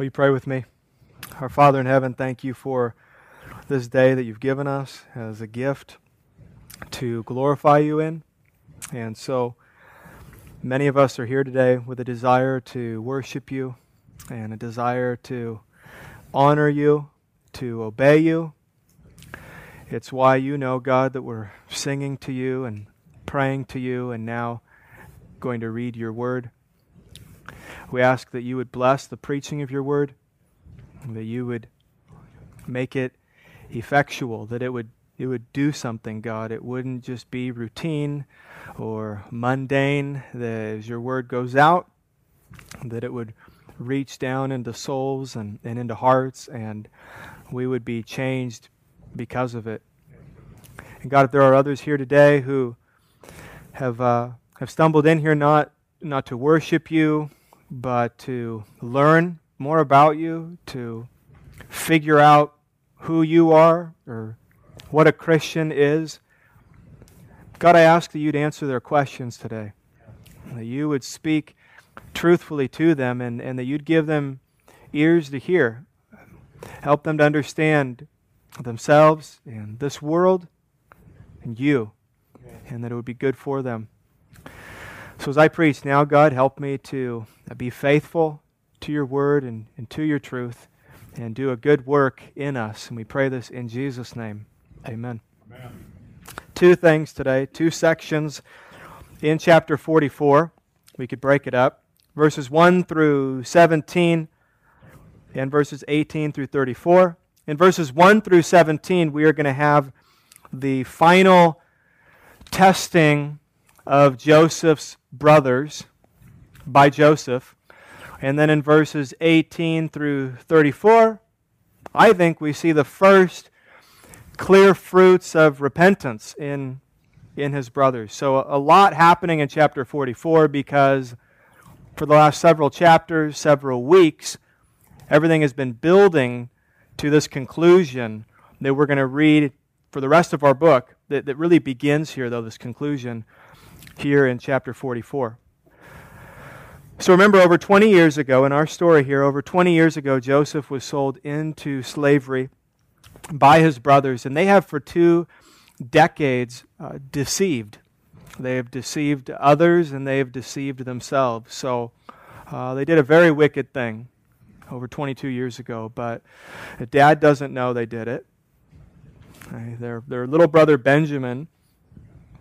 Will you pray with me? Our Father in heaven, thank you for this day that you've given us as a gift to glorify you in. And so many of us are here today with a desire to worship you and a desire to honor you, to obey you. It's why you know, God, that we're singing to you and praying to you and now going to read your word. We ask that you would bless the preaching of your word, that you would make it effectual, that it would it would do something, God. It wouldn't just be routine or mundane. That as your word goes out, that it would reach down into souls and, and into hearts, and we would be changed because of it. And God, if there are others here today who have uh, have stumbled in here not not to worship you, but to learn more about you, to figure out who you are or what a Christian is. God, I ask that you'd answer their questions today, that you would speak truthfully to them, and, and that you'd give them ears to hear. Help them to understand themselves and this world and you, and that it would be good for them. So as I preach now, God, help me to be faithful to your word and, and to your truth and do a good work in us. And we pray this in Jesus' name. Amen. Amen. Two things today, two sections in chapter 44. We could break it up. Verses 1 through 17 and verses 18 through 34. In verses 1 through 17, we are going to have the final testing of Joseph's brothers by Joseph. And then in verses 18 through 34, I think we see the first clear fruits of repentance in, in his brothers. So, a lot happening in chapter 44 because for the last several chapters, several weeks, everything has been building to this conclusion that we're going to read for the rest of our book that, that really begins here, though, this conclusion here in chapter 44. So remember, over 20 years ago, in our story here, over 20 years ago, Joseph was sold into slavery by his brothers, and they have for two decades uh, deceived. They have deceived others and they have deceived themselves. So uh, they did a very wicked thing over 22 years ago, but dad doesn't know they did it. Their, their little brother Benjamin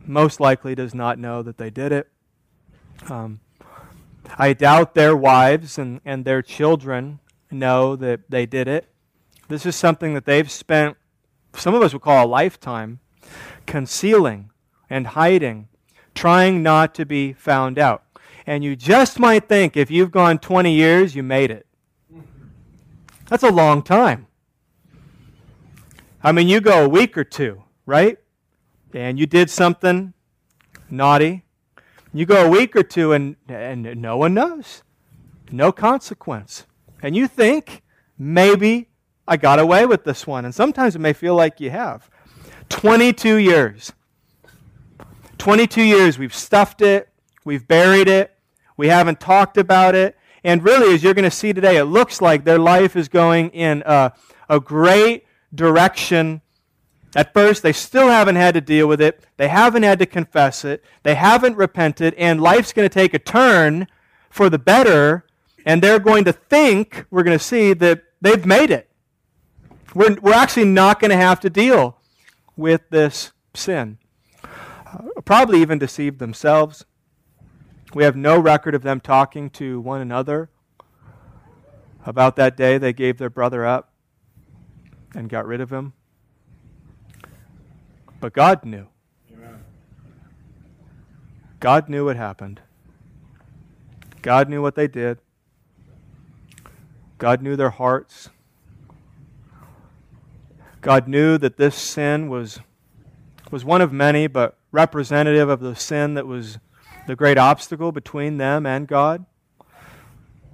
most likely does not know that they did it. Um, I doubt their wives and, and their children know that they did it. This is something that they've spent, some of us would call a lifetime, concealing and hiding, trying not to be found out. And you just might think if you've gone 20 years, you made it. That's a long time. I mean, you go a week or two, right? and you did something naughty, you go a week or two and, and no one knows. No consequence. And you think, maybe I got away with this one. And sometimes it may feel like you have. 22 years. 22 years. We've stuffed it, we've buried it, we haven't talked about it. And really, as you're going to see today, it looks like their life is going in a, a great direction at first, they still haven't had to deal with it. They haven't had to confess it. They haven't repented, and life's going to take a turn for the better, and they're going to think, we're going to see, that they've made it. We're, we're actually not going to have to deal with this sin. Uh, probably even deceived themselves. We have no record of them talking to one another about that day they gave their brother up and got rid of him. But God knew. Amen. God knew what happened. God knew what they did. God knew their hearts. God knew that this sin was, was one of many, but representative of the sin that was the great obstacle between them and God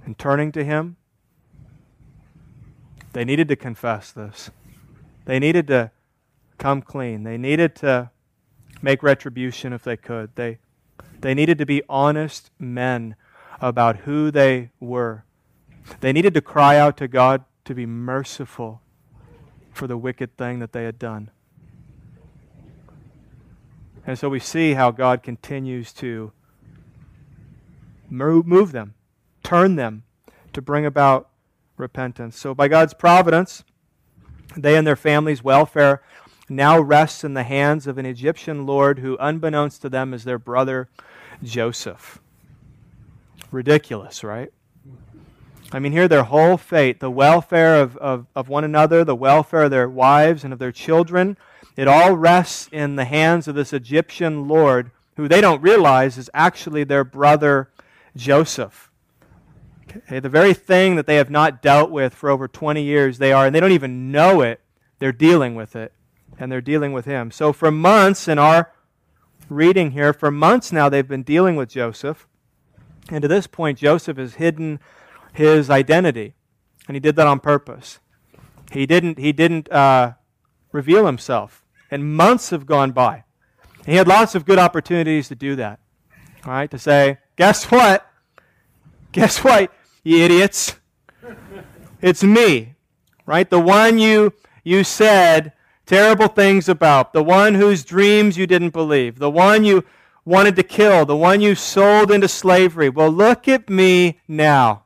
and turning to Him. They needed to confess this. They needed to come clean. They needed to make retribution if they could. They, they needed to be honest men about who they were They needed to cry out to God to be merciful for the wicked thing that they had done. And so we see how God continues to move them, turn them to bring about repentance. So, by God's providence, they and their families' welfare now rests in the hands of an Egyptian lord who, unbeknownst to them, is their brother Joseph. Ridiculous, right? I mean, here their whole fate, the welfare of, of, of one another, the welfare of their wives and of their children, it all rests in the hands of this Egyptian lord who they don't realize is actually their brother Joseph. Okay, the very thing that they have not dealt with for over 20 years, they are, and they don't even know it, they're dealing with it. And they're dealing with him. So for months in our reading here, for months now, they've been dealing with Joseph. And to this point, Joseph has hidden his identity. And he did that on purpose. He didn't, he didn't uh, reveal himself. And months have gone by. And he had lots of good opportunities to do that. All right, to say, guess what? Guess what, you idiots? It's me, right? The one you, you said terrible things about, the one whose dreams you didn't believe, the one you wanted to kill, the one you sold into slavery. Well, look at me now.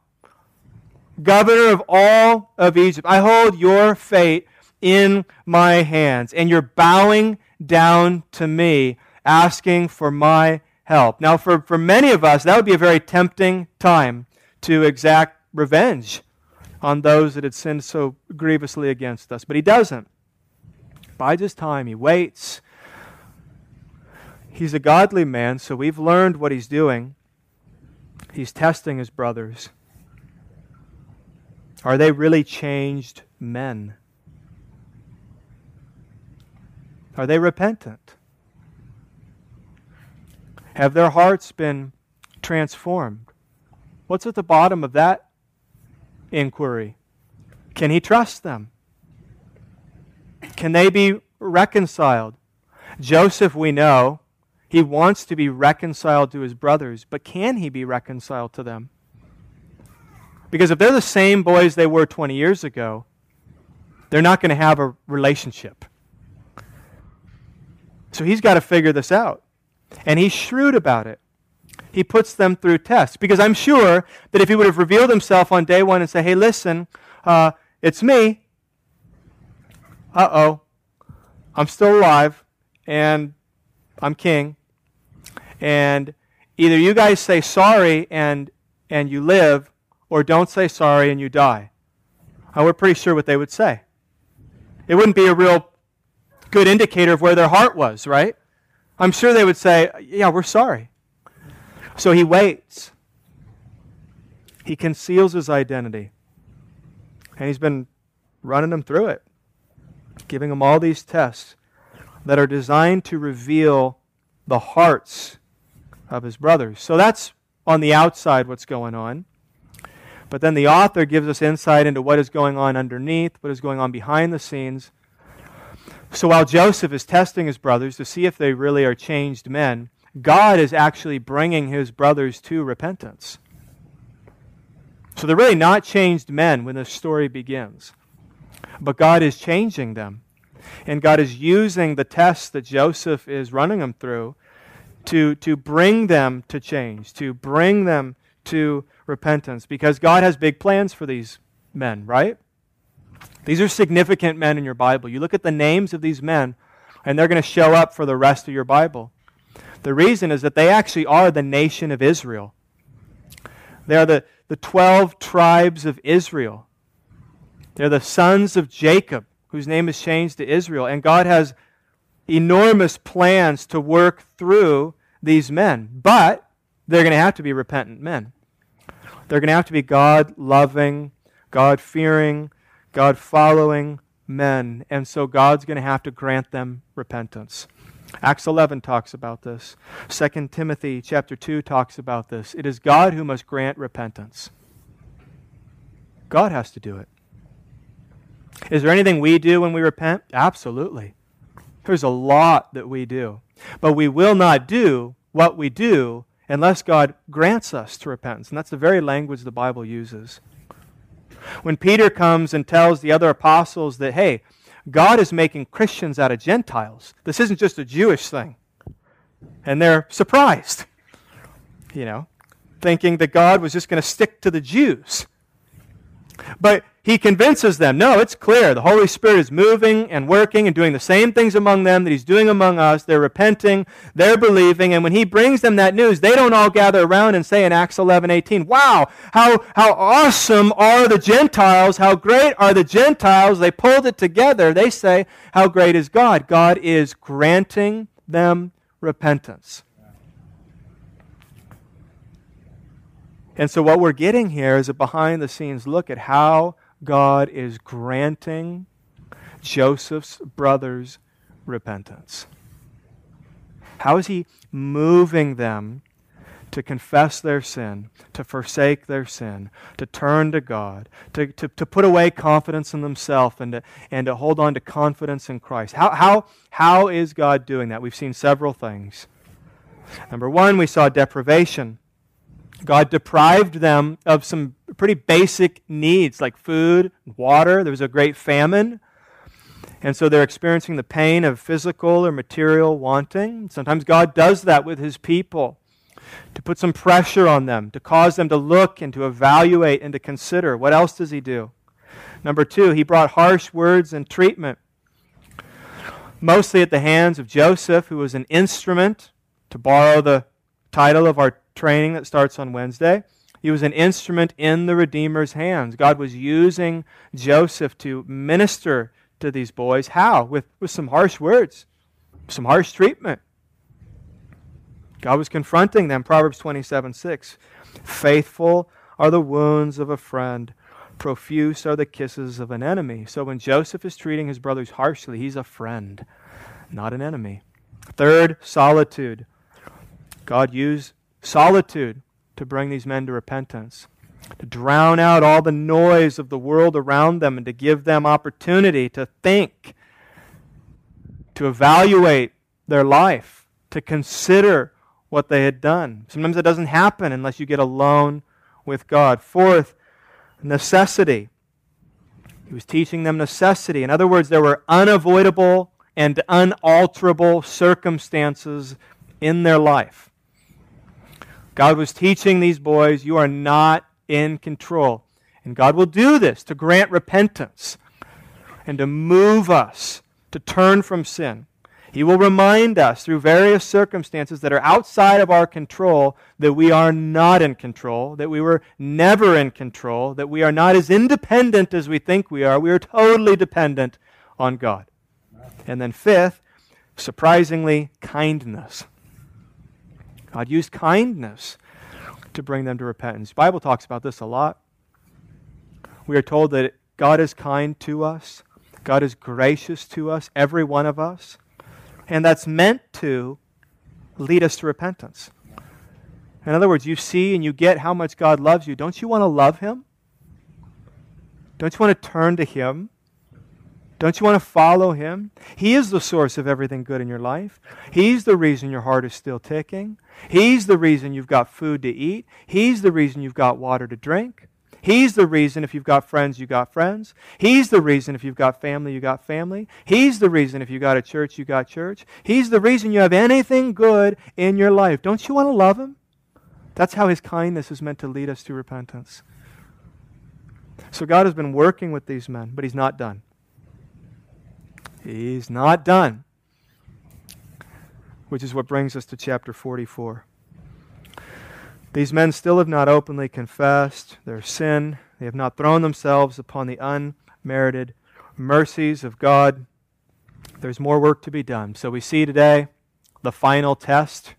Governor of all of Egypt. I hold your fate in my hands, and you're bowing down to me, asking for my help. Now, for, for many of us, that would be a very tempting time to exact revenge on those that had sinned so grievously against us. But he doesn't. Bides his time, he waits. He's a godly man, so we've learned what he's doing. He's testing his brothers. Are they really changed men? Are they repentant? Have their hearts been transformed? What's at the bottom of that inquiry? Can he trust them? Can they be reconciled? Joseph, we know, he wants to be reconciled to his brothers, but can he be reconciled to them? Because if they're the same boys they were 20 years ago, they're not going to have a relationship. So he's got to figure this out. And he's shrewd about it. He puts them through tests. Because I'm sure that if he would have revealed himself on day one and said, hey, listen, uh, it's me. Uh oh. I'm still alive and I'm king. And either you guys say sorry and, and you live, or don't say sorry and you die. Uh, we're pretty sure what they would say. It wouldn't be a real good indicator of where their heart was, right? I'm sure they would say, Yeah, we're sorry. So he waits. He conceals his identity. And he's been running them through it, giving them all these tests that are designed to reveal the hearts of his brothers. So that's on the outside what's going on. But then the author gives us insight into what is going on underneath, what is going on behind the scenes. So while Joseph is testing his brothers to see if they really are changed men, God is actually bringing his brothers to repentance. So they're really not changed men when the story begins. But God is changing them. And God is using the tests that Joseph is running them through to, to bring them to change, to bring them to repentance. Because God has big plans for these men, right? These are significant men in your Bible. You look at the names of these men, and they're going to show up for the rest of your Bible. The reason is that they actually are the nation of Israel. They are the, the 12 tribes of Israel. They're the sons of Jacob, whose name is changed to Israel. And God has enormous plans to work through these men. But they're going to have to be repentant men. They're going to have to be God loving, God fearing, God following men. And so God's going to have to grant them repentance. Acts 11 talks about this. 2 Timothy chapter 2 talks about this. It is God who must grant repentance. God has to do it. Is there anything we do when we repent? Absolutely. There's a lot that we do. But we will not do what we do unless God grants us to repentance. And that's the very language the Bible uses. When Peter comes and tells the other apostles that, hey, God is making Christians out of Gentiles, this isn't just a Jewish thing. And they're surprised, you know, thinking that God was just going to stick to the Jews. But he convinces them no, it's clear. The Holy Spirit is moving and working and doing the same things among them that he's doing among us. They're repenting, they're believing, and when he brings them that news, they don't all gather around and say in Acts 11 18, Wow, how, how awesome are the Gentiles! How great are the Gentiles! They pulled it together. They say, How great is God! God is granting them repentance. And so, what we're getting here is a behind the scenes look at how God is granting Joseph's brothers repentance. How is he moving them to confess their sin, to forsake their sin, to turn to God, to, to, to put away confidence in themselves, and to, and to hold on to confidence in Christ? How, how, how is God doing that? We've seen several things. Number one, we saw deprivation. God deprived them of some pretty basic needs like food, water. There was a great famine. And so they're experiencing the pain of physical or material wanting. Sometimes God does that with his people to put some pressure on them, to cause them to look and to evaluate and to consider. What else does he do? Number two, he brought harsh words and treatment, mostly at the hands of Joseph, who was an instrument, to borrow the title of our training that starts on Wednesday. He was an instrument in the Redeemer's hands. God was using Joseph to minister to these boys. How? With, with some harsh words, some harsh treatment. God was confronting them. Proverbs 27 6. Faithful are the wounds of a friend, profuse are the kisses of an enemy. So when Joseph is treating his brothers harshly, he's a friend, not an enemy. Third, solitude. God used solitude to bring these men to repentance, to drown out all the noise of the world around them, and to give them opportunity to think, to evaluate their life, to consider what they had done. Sometimes it doesn't happen unless you get alone with God. Fourth, necessity. He was teaching them necessity. In other words, there were unavoidable and unalterable circumstances in their life. God was teaching these boys, you are not in control. And God will do this to grant repentance and to move us to turn from sin. He will remind us through various circumstances that are outside of our control that we are not in control, that we were never in control, that we are not as independent as we think we are. We are totally dependent on God. And then, fifth, surprisingly, kindness. God used kindness to bring them to repentance. The Bible talks about this a lot. We are told that God is kind to us. God is gracious to us, every one of us. And that's meant to lead us to repentance. In other words, you see and you get how much God loves you. Don't you want to love Him? Don't you want to turn to Him? Don't you want to follow him? He is the source of everything good in your life. He's the reason your heart is still ticking. He's the reason you've got food to eat. He's the reason you've got water to drink. He's the reason if you've got friends, you got friends. He's the reason if you've got family, you got family. He's the reason if you've got a church, you got church. He's the reason you have anything good in your life. Don't you want to love him? That's how his kindness is meant to lead us to repentance. So God has been working with these men, but he's not done. He's not done. Which is what brings us to chapter 44. These men still have not openly confessed their sin. They have not thrown themselves upon the unmerited mercies of God. There's more work to be done. So we see today the final test.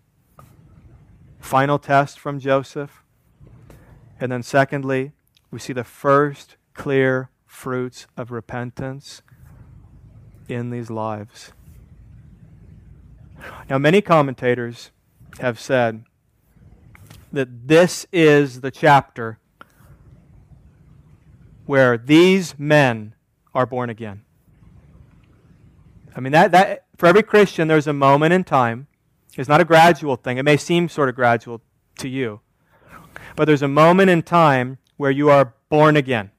Final test from Joseph. And then, secondly, we see the first clear fruits of repentance in these lives. Now, many commentators have said that this is the chapter where these men are born again. I mean, that, that for every Christian, there's a moment in time. It's not a gradual thing. It may seem sort of gradual to you. But there's a moment in time where you are born again.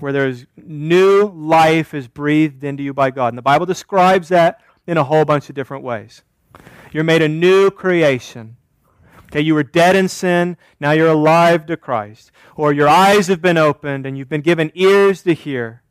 Where there's new life is breathed into you by God. And the Bible describes that in a whole bunch of different ways. You're made a new creation. Okay, you were dead in sin, now you're alive to Christ. Or your eyes have been opened and you've been given ears to hear.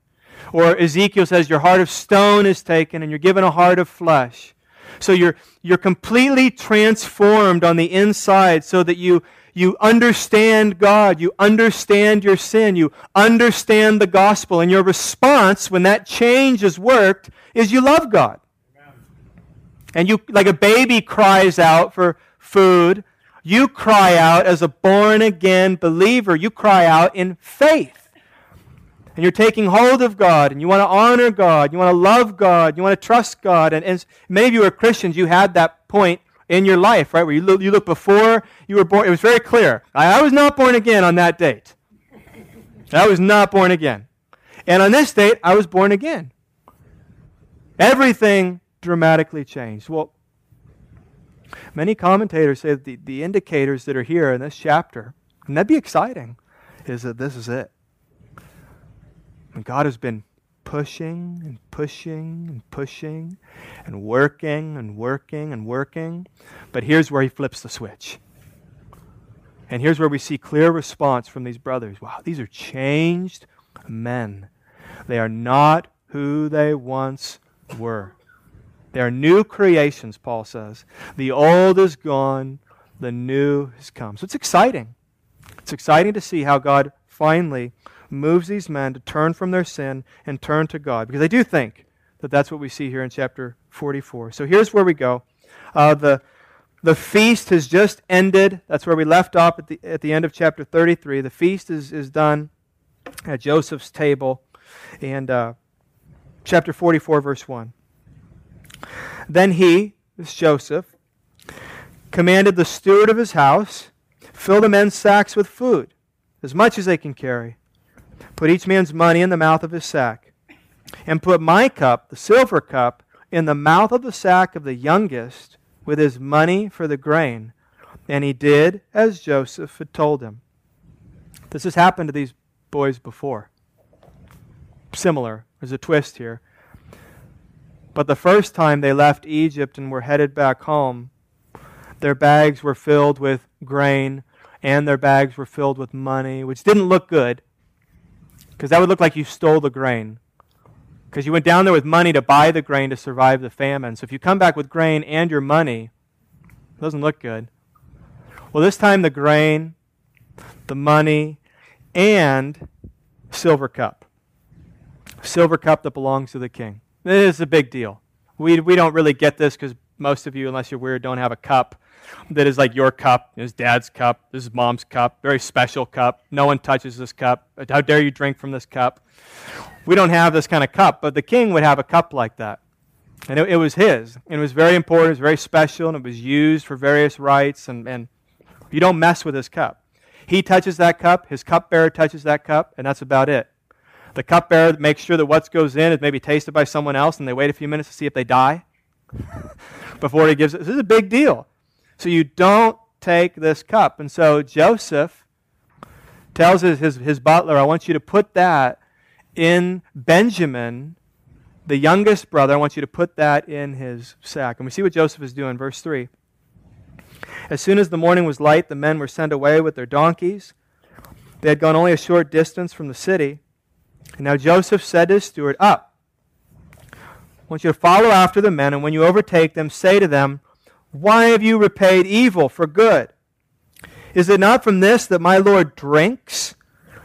Or Ezekiel says your heart of stone is taken and you're given a heart of flesh. So you're, you're completely transformed on the inside so that you, you understand God, you understand your sin, you understand the gospel, and your response when that change has worked is you love God. And you, like a baby cries out for food, you cry out as a born again believer. You cry out in faith and you're taking hold of God and you want to honor God, you want to love God, you want to trust God. And, and many of you are Christians, you had that point in your life, right? Where you look, you look before you were born. It was very clear. I, I was not born again on that date. I was not born again. And on this date, I was born again. Everything dramatically changed. Well, many commentators say that the, the indicators that are here in this chapter, and that'd be exciting, is that this is it. And God has been pushing and pushing and pushing and working and working and working. But here's where he flips the switch. And here's where we see clear response from these brothers. Wow, these are changed men. They are not who they once were. They are new creations, Paul says. The old is gone, the new has come. So it's exciting. It's exciting to see how God finally moves these men to turn from their sin and turn to God. Because I do think that that's what we see here in chapter 44. So here's where we go. Uh, the, the feast has just ended. That's where we left off at the, at the end of chapter 33. The feast is, is done at Joseph's table. And uh, chapter 44, verse 1. Then he, this Joseph, commanded the steward of his house, fill the men's sacks with food, as much as they can carry, Put each man's money in the mouth of his sack, and put my cup, the silver cup, in the mouth of the sack of the youngest with his money for the grain. And he did as Joseph had told him. This has happened to these boys before. Similar. There's a twist here. But the first time they left Egypt and were headed back home, their bags were filled with grain and their bags were filled with money, which didn't look good because that would look like you stole the grain. Because you went down there with money to buy the grain to survive the famine. So if you come back with grain and your money, it doesn't look good. Well, this time the grain, the money, and silver cup. Silver cup that belongs to the king. This is a big deal. We, we don't really get this because most of you, unless you're weird, don't have a cup that is like your cup, his dad's cup, this is mom's cup, very special cup. No one touches this cup. How dare you drink from this cup? We don't have this kind of cup, but the king would have a cup like that. And it, it was his. And it was very important, it was very special, and it was used for various rites. And, and you don't mess with his cup. He touches that cup, his cupbearer touches that cup, and that's about it. The cupbearer makes sure that what goes in is maybe tasted by someone else, and they wait a few minutes to see if they die before he gives it. This is a big deal. So you don't take this cup. And so Joseph tells his, his, his butler, I want you to put that in Benjamin, the youngest brother. I want you to put that in his sack. And we see what Joseph is doing. Verse 3. As soon as the morning was light, the men were sent away with their donkeys. They had gone only a short distance from the city. And now Joseph said to his steward, Up. I want you to follow after the men, and when you overtake them, say to them, why have you repaid evil for good? Is it not from this that my Lord drinks,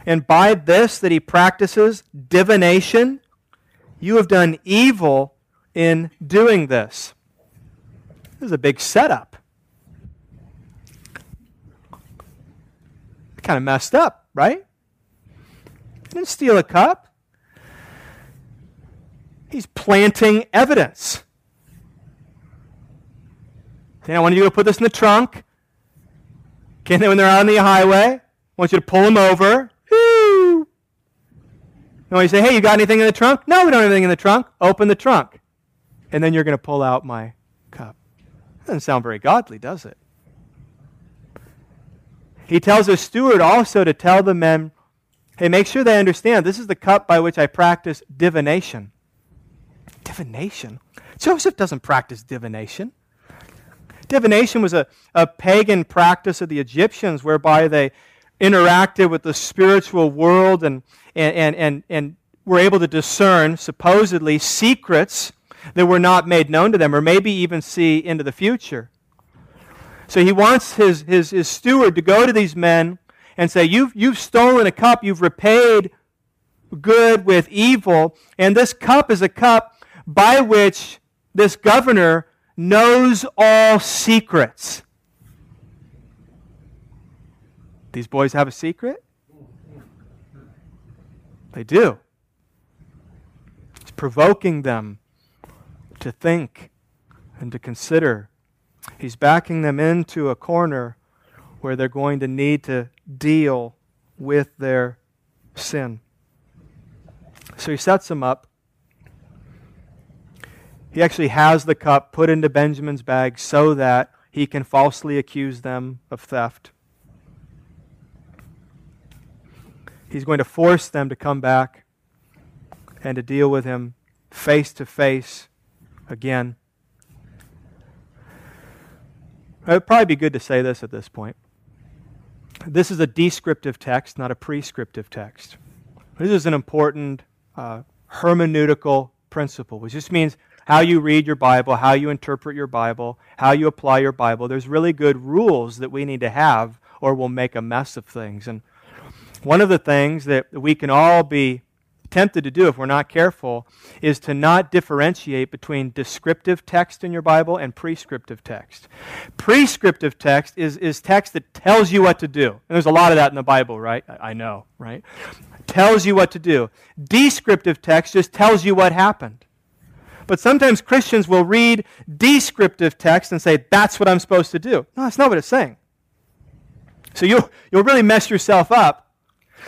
and by this that he practices divination? You have done evil in doing this. This is a big setup. Kind of messed up, right? Didn't steal a cup. He's planting evidence. I want you to put this in the trunk. Okay, then when they're on the highway, I want you to pull them over. Woo! And when you say, hey, you got anything in the trunk? No, we don't have anything in the trunk. Open the trunk. And then you're going to pull out my cup. Doesn't sound very godly, does it? He tells the steward also to tell the men Hey, make sure they understand this is the cup by which I practice divination. Divination? Joseph doesn't practice divination. Divination was a, a pagan practice of the Egyptians whereby they interacted with the spiritual world and, and, and, and, and were able to discern, supposedly, secrets that were not made known to them, or maybe even see into the future. So he wants his, his, his steward to go to these men and say, you've, you've stolen a cup, you've repaid good with evil, and this cup is a cup by which this governor knows all secrets. These boys have a secret? They do. It's provoking them to think and to consider. He's backing them into a corner where they're going to need to deal with their sin. So he sets them up. He actually has the cup put into Benjamin's bag so that he can falsely accuse them of theft. He's going to force them to come back and to deal with him face to face again. It would probably be good to say this at this point. This is a descriptive text, not a prescriptive text. This is an important uh, hermeneutical principle, which just means how you read your Bible, how you interpret your Bible, how you apply your Bible. There's really good rules that we need to have, or we'll make a mess of things. And one of the things that we can all be tempted to do if we're not careful is to not differentiate between descriptive text in your Bible and prescriptive text. Prescriptive text is, is text that tells you what to do. And there's a lot of that in the Bible, right? I know, right? Tells you what to do. Descriptive text just tells you what happened. But sometimes Christians will read descriptive text and say, that's what I'm supposed to do. No, that's not what it's saying. So you'll, you'll really mess yourself up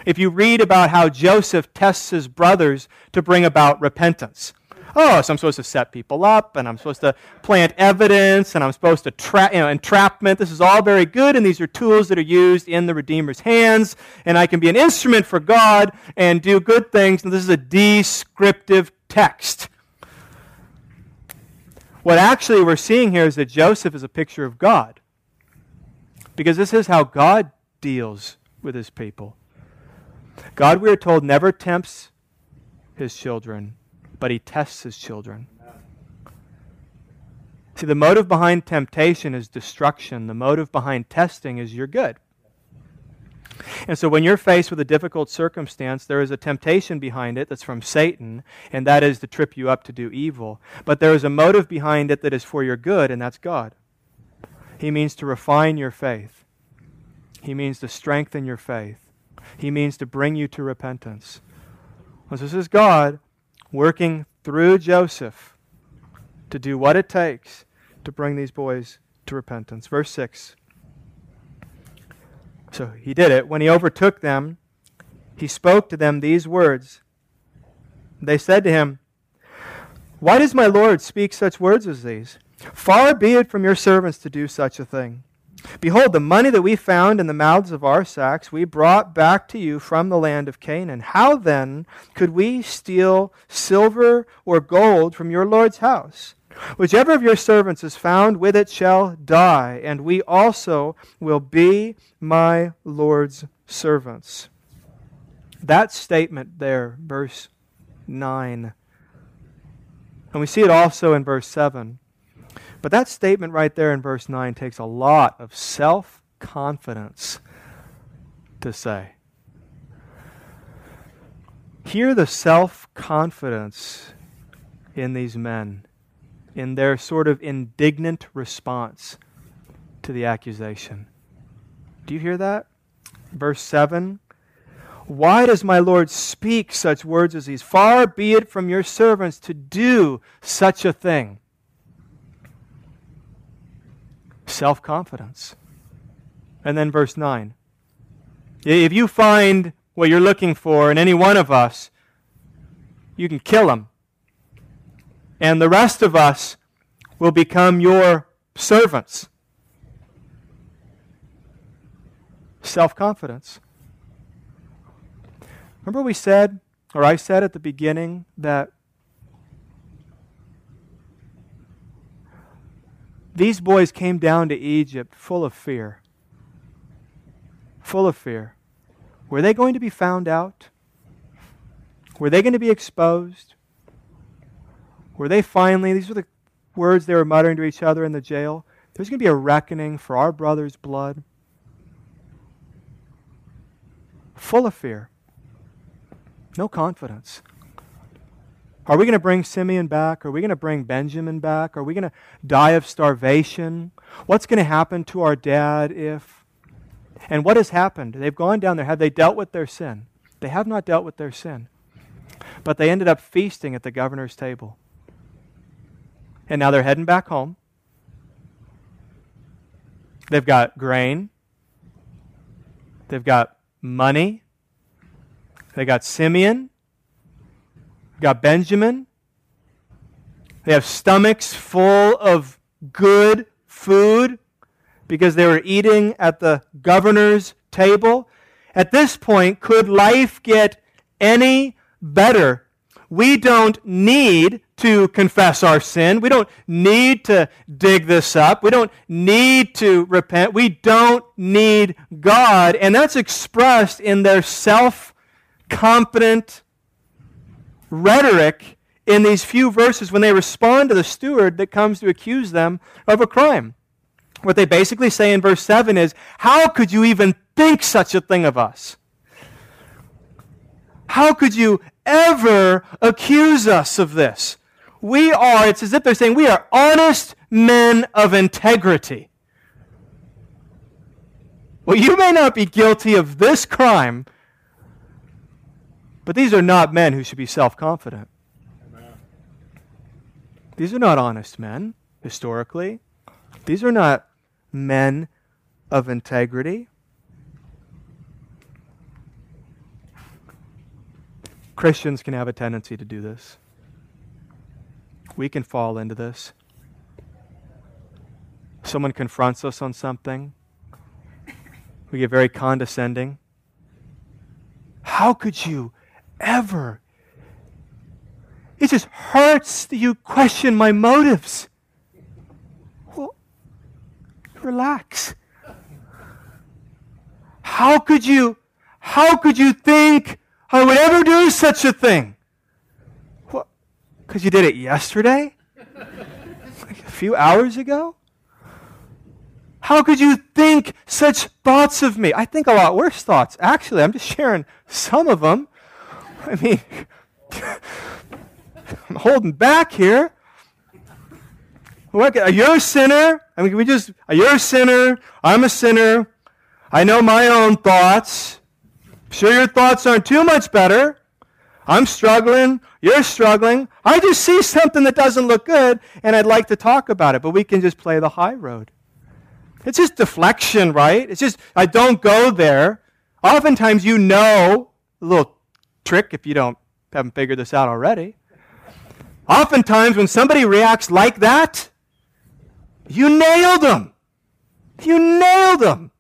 if you read about how Joseph tests his brothers to bring about repentance. Oh, so I'm supposed to set people up, and I'm supposed to plant evidence, and I'm supposed to trap, you know, entrapment. This is all very good, and these are tools that are used in the Redeemer's hands, and I can be an instrument for God and do good things. And this is a descriptive text. What actually we're seeing here is that Joseph is a picture of God, because this is how God deals with his people. God, we are told, never tempts his children, but he tests his children. See, the motive behind temptation is destruction. The motive behind testing is you're good. And so when you're faced with a difficult circumstance, there is a temptation behind it that's from Satan, and that is to trip you up to do evil. But there is a motive behind it that is for your good, and that's God. He means to refine your faith, He means to strengthen your faith. He means to bring you to repentance. So this is God working through Joseph to do what it takes to bring these boys to repentance. Verse 6. So he did it. When he overtook them, he spoke to them these words. They said to him, Why does my Lord speak such words as these? Far be it from your servants to do such a thing. Behold, the money that we found in the mouths of our sacks we brought back to you from the land of Canaan. How then could we steal silver or gold from your Lord's house? Whichever of your servants is found with it shall die, and we also will be my Lord's servants. That statement there, verse 9. And we see it also in verse 7. But that statement right there in verse 9 takes a lot of self confidence to say. Hear the self confidence in these men, in their sort of indignant response to the accusation. Do you hear that? Verse 7 Why does my Lord speak such words as these? Far be it from your servants to do such a thing self confidence. And then verse 9. If you find what you're looking for in any one of us, you can kill him. And the rest of us will become your servants. Self confidence. Remember we said, or I said at the beginning, that these boys came down to Egypt full of fear. Full of fear. Were they going to be found out? Were they going to be exposed? Were they finally, these were the words they were muttering to each other in the jail, there's going to be a reckoning for our brother's blood. Full of fear. No confidence. Are we going to bring Simeon back? Are we going to bring Benjamin back? Are we going to die of starvation? What's going to happen to our dad if. And what has happened? They've gone down there. Have they dealt with their sin? They have not dealt with their sin. But they ended up feasting at the governor's table. And now they're heading back home. They've got grain. They've got money. They got Simeon. Got Benjamin. They have stomachs full of good food because they were eating at the governor's table. At this point, could life get any better? We don't need to confess our sin. We don't need to dig this up. We don't need to repent. We don't need God. And that's expressed in their self confident rhetoric in these few verses when they respond to the steward that comes to accuse them of a crime. What they basically say in verse 7 is, How could you even think such a thing of us? How could you ever accuse us of this? We are, it's as if they're saying, we are honest men of integrity. Well, you may not be guilty of this crime, but these are not men who should be self confident. These are not honest men, historically. These are not men of integrity. Christians can have a tendency to do this. We can fall into this. Someone confronts us on something, we get very condescending. How could you ever. It just hurts that you question my motives. Well, relax. How could you, how could you think I would ever do such a thing? What? Because you did it yesterday? like a few hours ago? How could you think such thoughts of me? I think a lot worse thoughts. Actually, I'm just sharing some of them. I mean, I'm holding back here. What, you're a sinner. I mean, we just, you're a sinner. I'm a sinner. I know my own thoughts. Sure, your thoughts aren't too much better. I'm struggling. You're struggling. I just see something that doesn't look good, and I'd like to talk about it, but we can just play the high road. It's just deflection, right? It's just, I don't go there. Oftentimes, you know, a little trick if you don't haven't figured this out already. Oftentimes, when somebody reacts like that, you nailed them. You nailed them.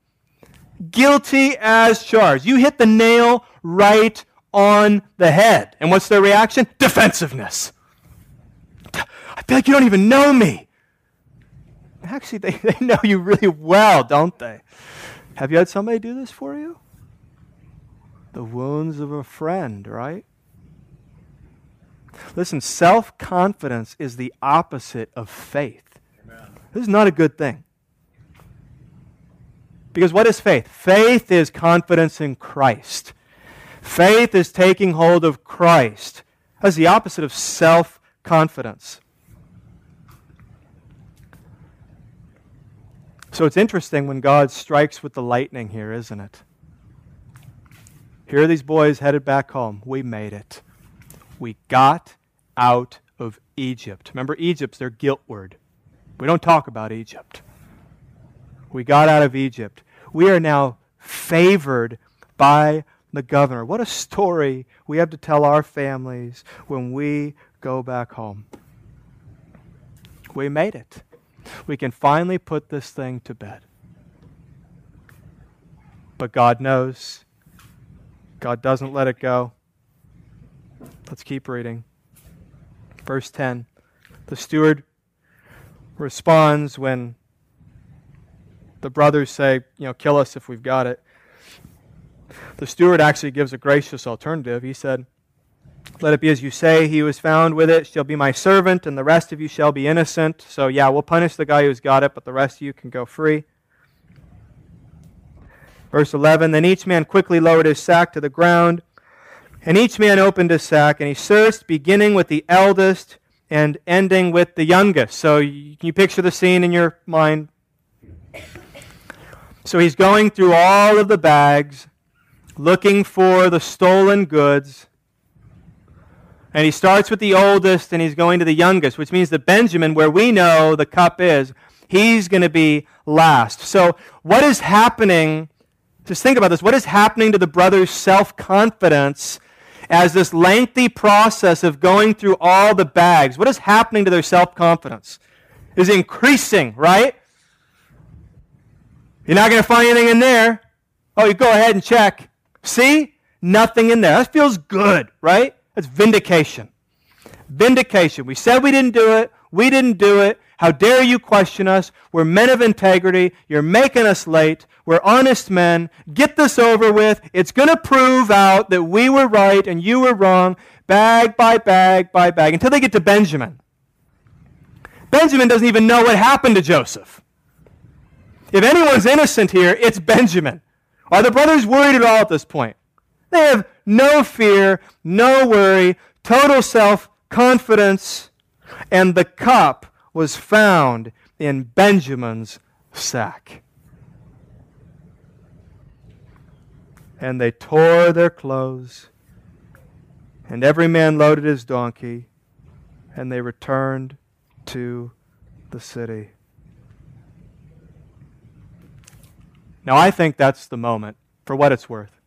Guilty as charged. You hit the nail right on the head. And what's their reaction? Defensiveness. I feel like you don't even know me. Actually, they, they know you really well, don't they? Have you had somebody do this for you? the wounds of a friend, right? Listen, self confidence is the opposite of faith. Amen. This is not a good thing. Because what is faith? Faith is confidence in Christ. Faith is taking hold of Christ. That's the opposite of self confidence. So it's interesting when God strikes with the lightning here, isn't it? Here are these boys headed back home. We made it. We got out of Egypt. Remember, Egypt's their guilt word. We don't talk about Egypt. We got out of Egypt. We are now favored by the governor. What a story we have to tell our families when we go back home. We made it. We can finally put this thing to bed. But God knows God doesn't let it go. Let's keep reading. Verse 10 The steward responds when the brothers say, you know, kill us if we've got it. The steward actually gives a gracious alternative. He said, Let it be as you say, he is found with it shall be my servant, and the rest of you shall be innocent. So, yeah, we'll punish the guy who's got it, but the rest of you can go free. Verse 11 Then each man quickly lowered his sack to the ground, and each man opened his sack, and he searched, beginning with the eldest and ending with the youngest. So, you, you picture the scene in your mind? So, he's going through all of the bags looking for the stolen goods. And he starts with the oldest and he's going to the youngest, which means that Benjamin, where we know the cup is, he's going to be last. So, what is happening? Just think about this. What is happening to the brother's self confidence as this lengthy process of going through all the bags? What is happening to their self confidence? Is increasing, right? You're not going to find anything in there. Oh, you go ahead and check. See? Nothing in there. That feels good, right? That's vindication. Vindication. We said we didn't do it. We didn't do it. How dare you question us? We're men of integrity. You're making us late. We're honest men. Get this over with. It's going to prove out that we were right and you were wrong, bag by bag by bag, until they get to Benjamin. Benjamin doesn't even know what happened to Joseph. If anyone's innocent here, it's Benjamin. Are the brothers worried at all at this point? They have no fear, no worry, total self confidence, and the cup was found in Benjamin's sack. And they tore their clothes, and every man loaded his donkey, and they returned to the city. Now, I think that's the moment, for what it's worth.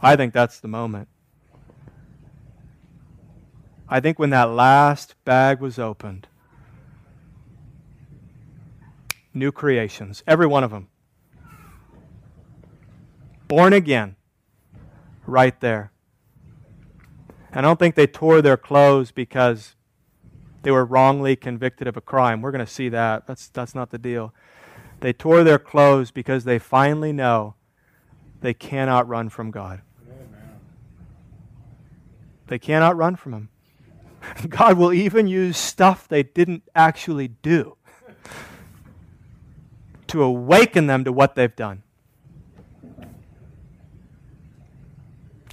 I think that's the moment. I think when that last bag was opened, new creations, every one of them, born again, right there. I don't think they tore their clothes because they were wrongly convicted of a crime. We're going to see that. That's, that's not the deal. They tore their clothes because they finally know they cannot run from God. They cannot run from Him. God will even use stuff they didn't actually do to awaken them to what they've done.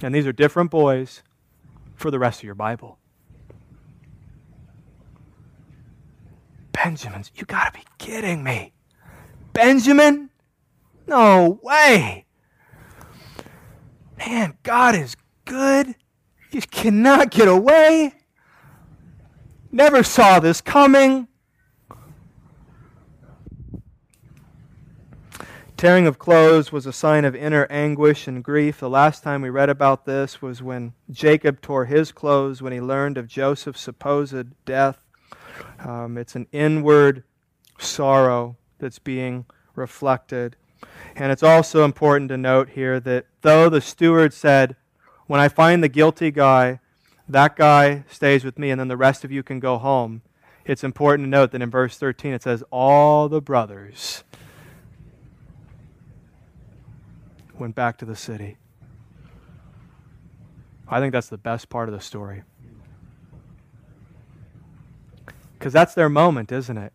And these are different boys for the rest of your Bible. Benjamins, you got to be kidding me. Benjamin? No way. Man, God is good. You cannot get away. Never saw this coming. Tearing of clothes was a sign of inner anguish and grief. The last time we read about this was when Jacob tore his clothes when he learned of Joseph's supposed death. Um, it's an inward sorrow that's being reflected. And it's also important to note here that though the steward said, When I find the guilty guy, that guy stays with me, and then the rest of you can go home, it's important to note that in verse 13 it says, All the brothers went back to the city. I think that's the best part of the story. Because that's their moment, isn't it?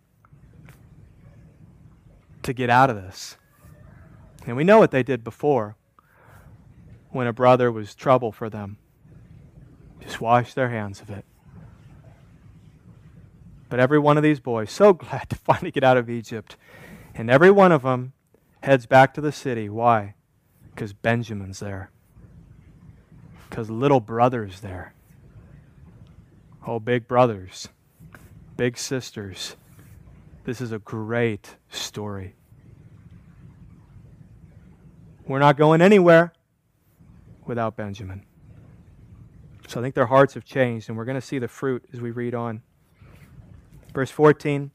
To get out of this. And we know what they did before when a brother was trouble for them. Just wash their hands of it. But every one of these boys, so glad to finally get out of Egypt. And every one of them heads back to the city. Why? Because Benjamin's there. Because little brother's there. Oh, big brothers, big sisters this is a great story. We're not going anywhere without Benjamin. So I think their hearts have changed, and we're going to see the fruit as we read on. Verse 14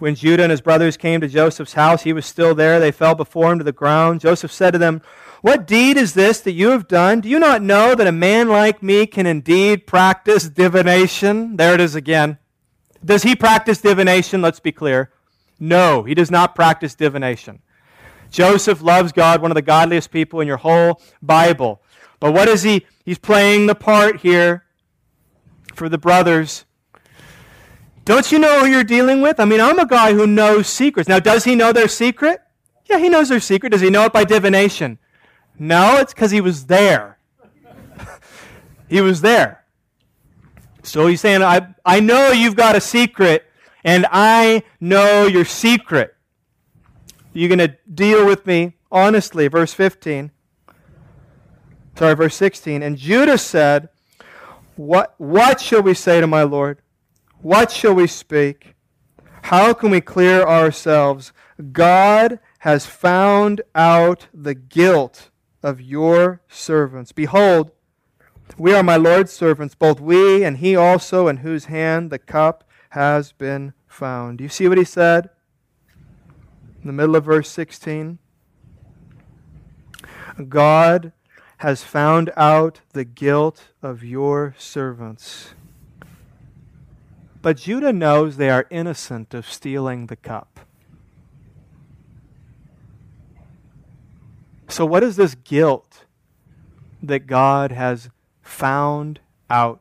When Judah and his brothers came to Joseph's house, he was still there. They fell before him to the ground. Joseph said to them, What deed is this that you have done? Do you not know that a man like me can indeed practice divination? There it is again. Does he practice divination? Let's be clear. No, he does not practice divination. Joseph loves God, one of the godliest people in your whole Bible. But what is he? He's playing the part here for the brothers don't you know who you're dealing with? I mean, I'm a guy who knows secrets. Now, does he know their secret? Yeah, he knows their secret. Does he know it by divination? No, it's because he was there. he was there. So he's saying, I, I know you've got a secret, and I know your secret. You're going to deal with me honestly. Verse 15. Sorry, verse 16. And Judah said, What, what shall we say to my Lord? What shall we speak? How can we clear ourselves? God has found out the guilt of your servants. Behold, we are my Lord's servants, both we and he also, in whose hand the cup has been found. Do you see what he said? In the middle of verse 16. God has found out the guilt of your servants. But Judah knows they are innocent of stealing the cup. So, what is this guilt that God has found out?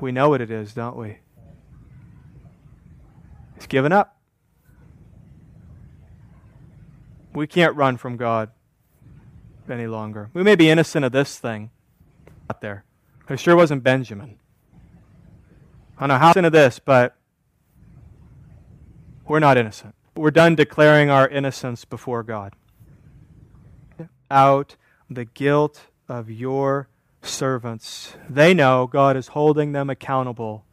We know what it is, don't we? It's given up. We can't run from God any longer. We may be innocent of this thing. Out there. It sure wasn't Benjamin. I know how into this, but we're not innocent. We're done declaring our innocence before God. Out the guilt of your servants. They know God is holding them accountable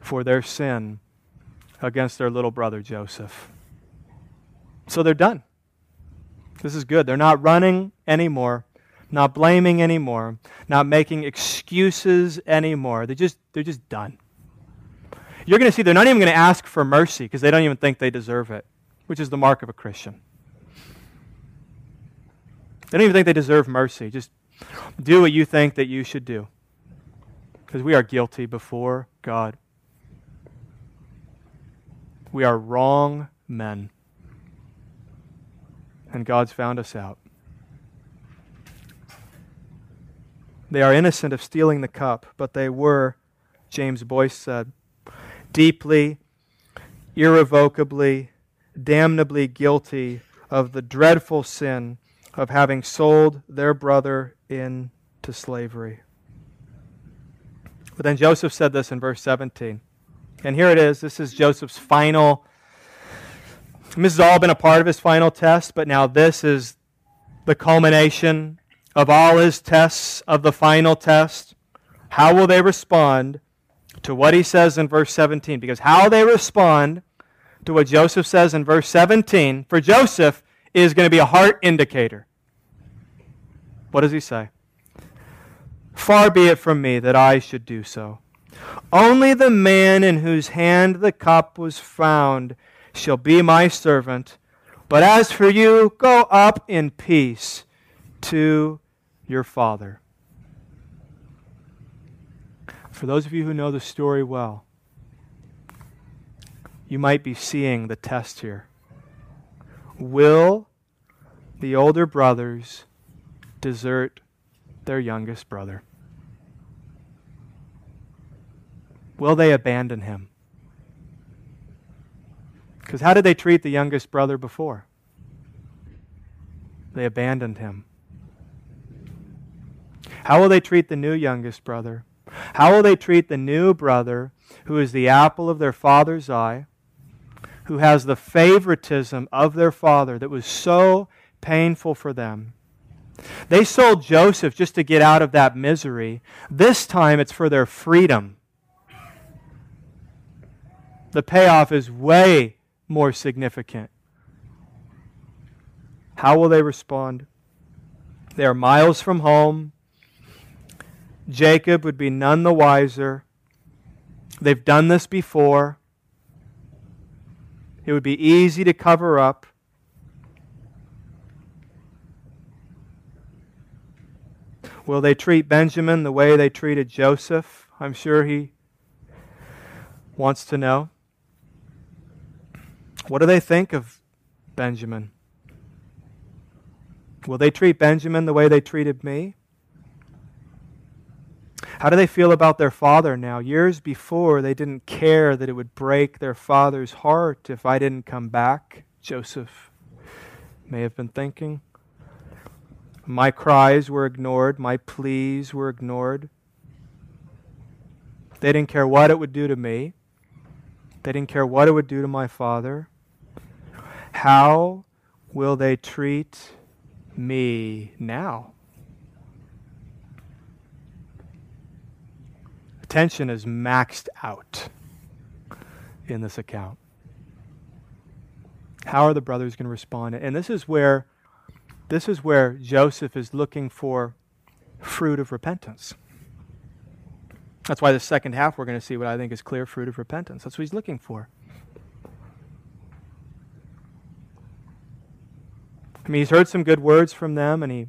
for their sin against their little brother Joseph. So they're done. This is good. They're not running anymore, not blaming anymore, not making excuses anymore. They just they're just done you're going to see they're not even going to ask for mercy because they don't even think they deserve it, which is the mark of a Christian. They don't even think they deserve mercy. Just do what you think that you should do because we are guilty before God. We are wrong men. And God's found us out. They are innocent of stealing the cup, but they were, James Boice said, deeply, irrevocably, damnably guilty of the dreadful sin of having sold their brother into slavery. But then Joseph said this in verse 17. And here it is. This is Joseph's final. This has all been a part of his final test, but now this is the culmination of all his tests of the final test. How will they respond to what he says in verse 17. Because how they respond to what Joseph says in verse 17 for Joseph is going to be a heart indicator. What does he say? Far be it from me that I should do so. Only the man in whose hand the cup was found shall be my servant. But as for you, go up in peace to your father. For those of you who know the story well, you might be seeing the test here. Will the older brothers desert their youngest brother? Will they abandon him? Because how did they treat the youngest brother before? They abandoned him. How will they treat the new youngest brother? How will they treat the new brother who is the apple of their father's eye, who has the favoritism of their father that was so painful for them? They sold Joseph just to get out of that misery. This time it's for their freedom. The payoff is way more significant. How will they respond? They are miles from home. Jacob would be none the wiser. They've done this before. It would be easy to cover up. Will they treat Benjamin the way they treated Joseph? I'm sure he wants to know. What do they think of Benjamin? Will they treat Benjamin the way they treated me? How do they feel about their father now? Years before, they didn't care that it would break their father's heart if I didn't come back, Joseph may have been thinking. My cries were ignored, my pleas were ignored. They didn't care what it would do to me. They didn't care what it would do to my father. How will they treat me now? Attention is maxed out in this account. How are the brothers going to respond? And this is where this is where Joseph is looking for fruit of repentance. That's why the second half we're going to see what I think is clear fruit of repentance. That's what he's looking for. I mean, he's heard some good words from them and he,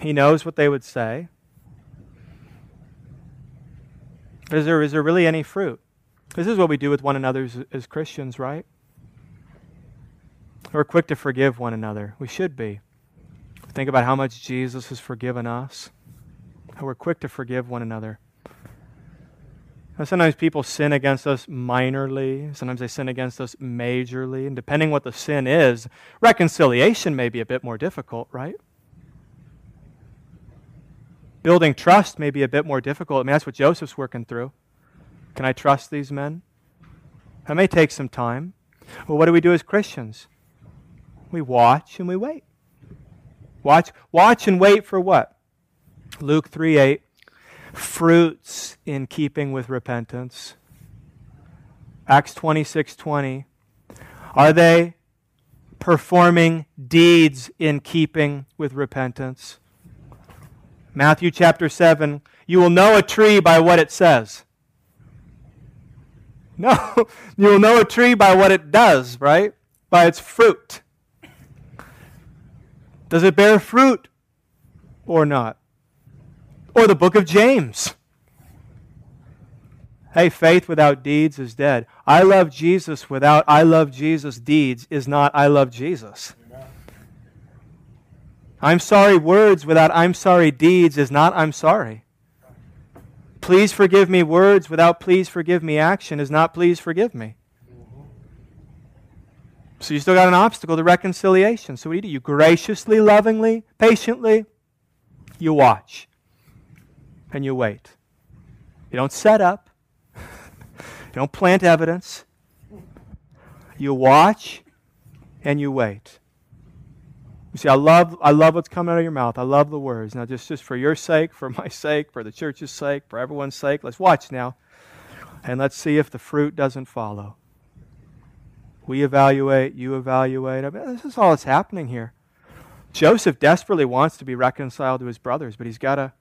he knows what they would say. Is there, is there really any fruit? This is what we do with one another as, as Christians, right? We're quick to forgive one another. We should be. Think about how much Jesus has forgiven us. How we're quick to forgive one another. And sometimes people sin against us minorly. Sometimes they sin against us majorly. And depending what the sin is, reconciliation may be a bit more difficult, right? Building trust may be a bit more difficult. I mean, that's what Joseph's working through. Can I trust these men? That may take some time. Well, what do we do as Christians? We watch and we wait. Watch, watch and wait for what? Luke 3 8. Fruits in keeping with repentance. Acts 26 20. Are they performing deeds in keeping with repentance? Matthew chapter 7, you will know a tree by what it says. No, you will know a tree by what it does, right? By its fruit. Does it bear fruit or not? Or the book of James. Hey, faith without deeds is dead. I love Jesus without I love Jesus deeds is not I love Jesus. I'm sorry words without I'm sorry deeds is not I'm sorry. Please forgive me words without please forgive me action is not please forgive me. So you still got an obstacle to reconciliation. So what do you do? You graciously, lovingly, patiently, you watch and you wait. You don't set up, you don't plant evidence. You watch and you wait. You see, I love, I love what's coming out of your mouth. I love the words. Now, just, just for your sake, for my sake, for the church's sake, for everyone's sake, let's watch now. And let's see if the fruit doesn't follow. We evaluate, you evaluate. I mean, this is all that's happening here. Joseph desperately wants to be reconciled to his brothers, but he's got to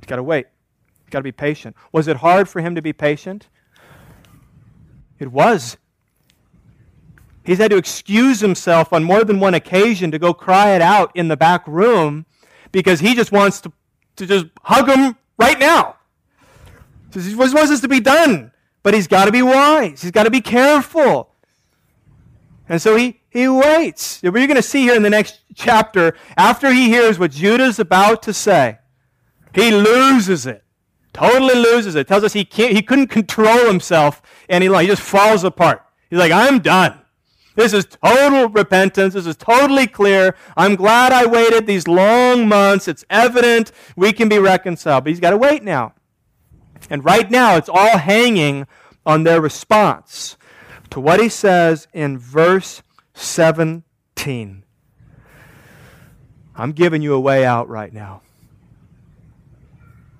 he's got to wait. He's got to be patient. Was it hard for him to be patient? It was. He's had to excuse himself on more than one occasion to go cry it out in the back room because he just wants to, to just hug him right now. He wants this to be done. But he's got to be wise. He's got to be careful. And so he, he waits. You're going to see here in the next chapter, after he hears what Judah's about to say, he loses it. Totally loses it. Tells us he, can't, he couldn't control himself any longer. He just falls apart. He's like, I'm done. This is total repentance. This is totally clear. I'm glad I waited these long months. It's evident we can be reconciled. But he's got to wait now. And right now, it's all hanging on their response to what he says in verse 17. I'm giving you a way out right now.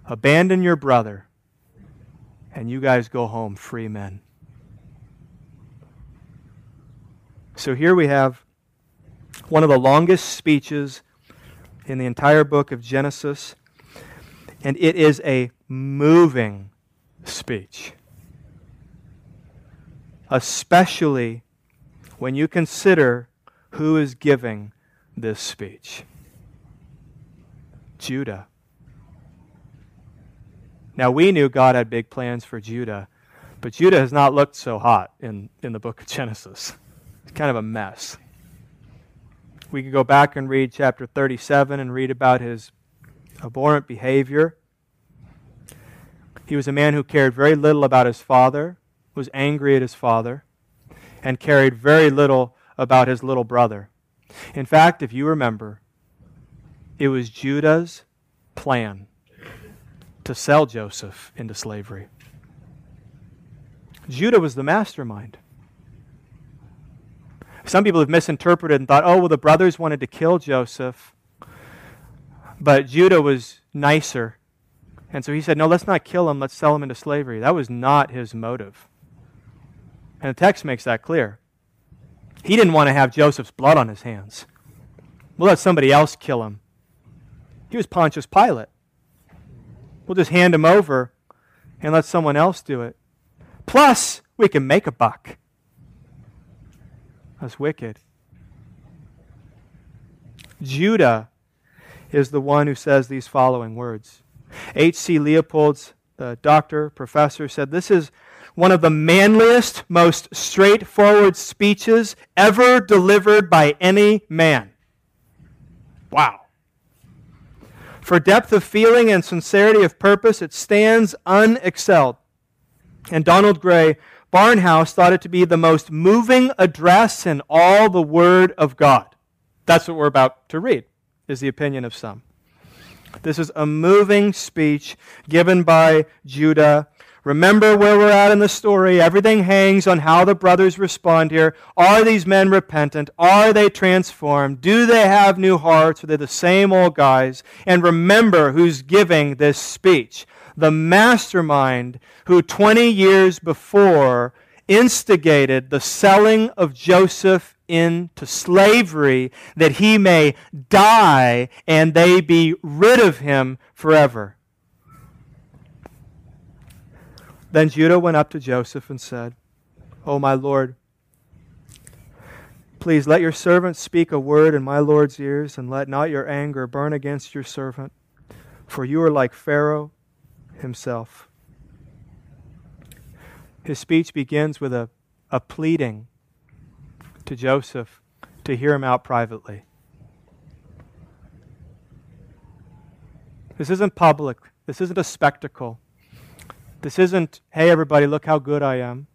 Abandon your brother, and you guys go home free men. So here we have one of the longest speeches in the entire book of Genesis, and it is a moving speech, especially when you consider who is giving this speech Judah. Now, we knew God had big plans for Judah, but Judah has not looked so hot in, in the book of Genesis. It's kind of a mess. We could go back and read chapter 37 and read about his abhorrent behavior. He was a man who cared very little about his father, was angry at his father, and cared very little about his little brother. In fact, if you remember, it was Judah's plan to sell Joseph into slavery. Judah was the mastermind. Some people have misinterpreted and thought, oh, well, the brothers wanted to kill Joseph, but Judah was nicer. And so he said, no, let's not kill him, let's sell him into slavery. That was not his motive. And the text makes that clear. He didn't want to have Joseph's blood on his hands. We'll let somebody else kill him. He was Pontius Pilate. We'll just hand him over and let someone else do it. Plus, we can make a buck. That's wicked. Judah is the one who says these following words. H.C. Leupold's the doctor, professor, said this is one of the manliest, most straightforward speeches ever delivered by any man. Wow. For depth of feeling and sincerity of purpose, it stands unexcelled. And Donald Grey Barnhouse thought it to be the most moving address in all the Word of God. That's what we're about to read, is the opinion of some. This is a moving speech given by Judah. Remember where we're at in the story. Everything hangs on how the brothers respond here. Are these men repentant? Are they transformed? Do they have new hearts? Are they the same old guys? And remember who's giving this speech the mastermind who 20 years before instigated the selling of Joseph into slavery that he may die and they be rid of him forever. Then Judah went up to Joseph and said, O my Lord, please let your servant speak a word in my Lord's ears, and let not your anger burn against your servant, for you are like Pharaoh himself. His speech begins with a, a pleading to Joseph to hear him out privately. This isn't public. This isn't a spectacle. This isn't, hey, everybody, look how good I am.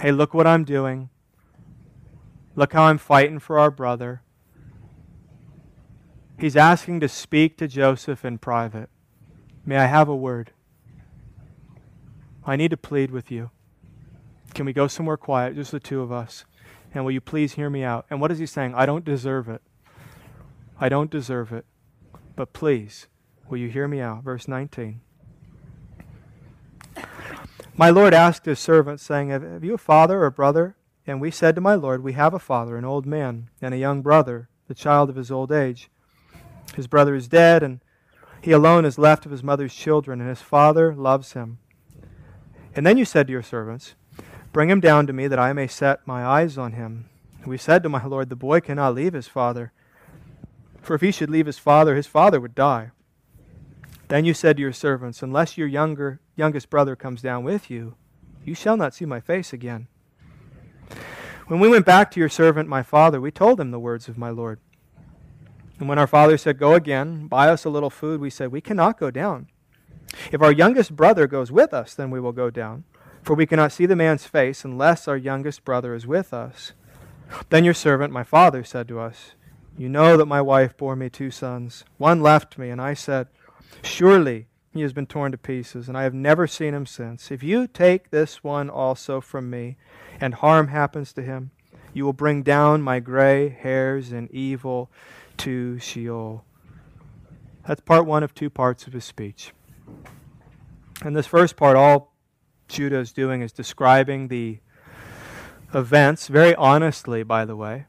Hey, look what I'm doing. Look how I'm fighting for our brother. He's asking to speak to Joseph in private. May I have a word? I need to plead with you. Can we go somewhere quiet, just the two of us? And will you please hear me out? And what is he saying? I don't deserve it. I don't deserve it. But please, will you hear me out? Verse 19. My Lord asked his servant, saying, Have you a father or a brother? And we said to my Lord, We have a father, an old man, and a young brother, the child of his old age. His brother is dead, and he alone is left of his mother's children, and his father loves him. And then you said to your servants, Bring him down to me, that I may set my eyes on him. We said to my Lord, The boy cannot leave his father. For if he should leave his father, his father would die. Then you said to your servants, Unless your younger, youngest brother comes down with you, you shall not see my face again. When we went back to your servant, my father, we told him the words of my Lord. And when our father said, Go again, buy us a little food, we said, We cannot go down. If our youngest brother goes with us, then we will go down. For we cannot see the man's face unless our youngest brother is with us. Then your servant, my father, said to us, You know that my wife bore me two sons. One left me, and I said, Surely he has been torn to pieces, and I have never seen him since. If you take this one also from me, and harm happens to him, you will bring down my gray hairs in evil to Sheol. That's part one of two parts of his speech. In this first part, all Judah is doing is describing the events, very honestly, by the way,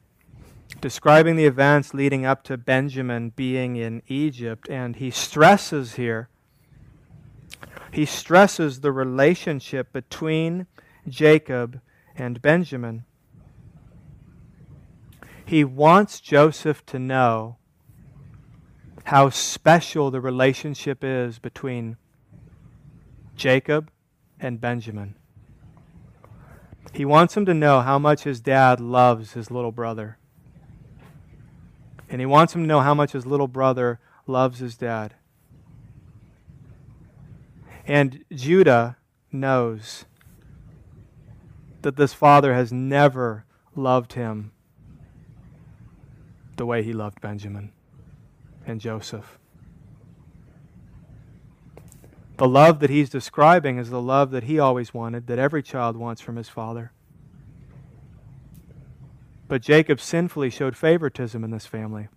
describing the events leading up to Benjamin being in Egypt. And he stresses here, he stresses the relationship between Jacob and Benjamin. He wants Joseph to know how special the relationship is between Jacob and Benjamin. He wants him to know how much his dad loves his little brother. And he wants him to know how much his little brother loves his dad. And Judah knows that this father has never loved him the way he loved Benjamin and Joseph. The love that he's describing is the love that he always wanted, that every child wants from his father. But Jacob sinfully showed favoritism in this family.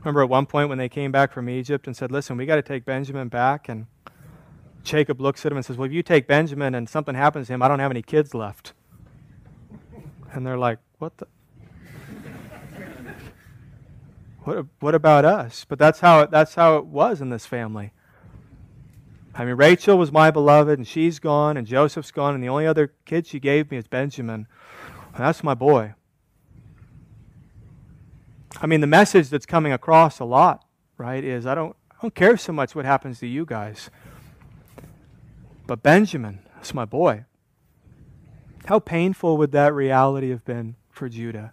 Remember at one point when they came back from Egypt and said, Listen, we got to take Benjamin back? And Jacob looks at him and says, Well, if you take Benjamin and something happens to him, I don't have any kids left. And they're like, What the? What, what about us? But that's how, that's how it was in this family. I mean, Rachel was my beloved, and she's gone, and Joseph's gone, and the only other kid she gave me is Benjamin. And that's my boy. I mean, the message that's coming across a lot, right, is I don't, I don't care so much what happens to you guys. But Benjamin, that's my boy. How painful would that reality have been for Judah?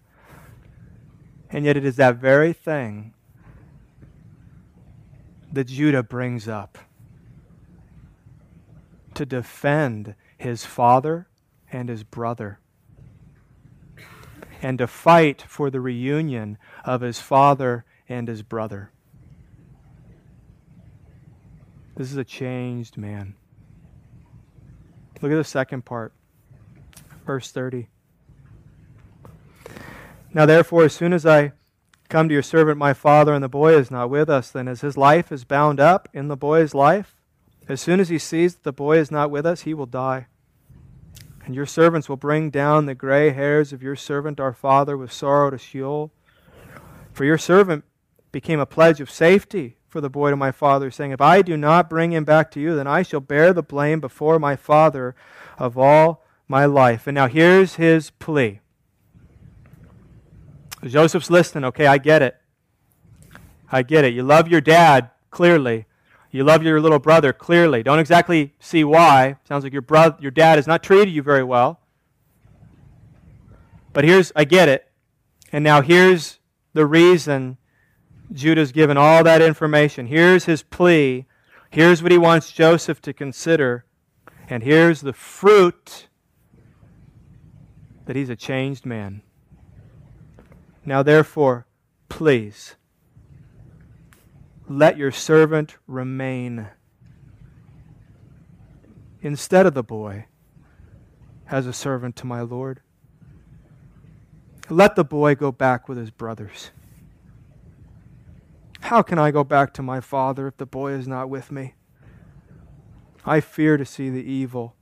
And yet, it is that very thing that Judah brings up to defend his father and his brother, and to fight for the reunion of his father and his brother. This is a changed man. Look at the second part, verse 30. Now, therefore, as soon as I come to your servant my father, and the boy is not with us, then as his life is bound up in the boy's life, as soon as he sees that the boy is not with us, he will die. And your servants will bring down the gray hairs of your servant our father with sorrow to Sheol. For your servant became a pledge of safety for the boy to my father, saying, If I do not bring him back to you, then I shall bear the blame before my father of all my life. And now here's his plea. Joseph's listening. Okay, I get it. I get it. You love your dad, clearly. You love your little brother, clearly. Don't exactly see why. Sounds like your, brother, your dad has not treated you very well. But here's, I get it. And now here's the reason Judah's given all that information. Here's his plea. Here's what he wants Joseph to consider. And here's the fruit that he's a changed man. Now, therefore, please, let your servant remain instead of the boy as a servant to my Lord. Let the boy go back with his brothers. How can I go back to my father if the boy is not with me? I fear to see the evil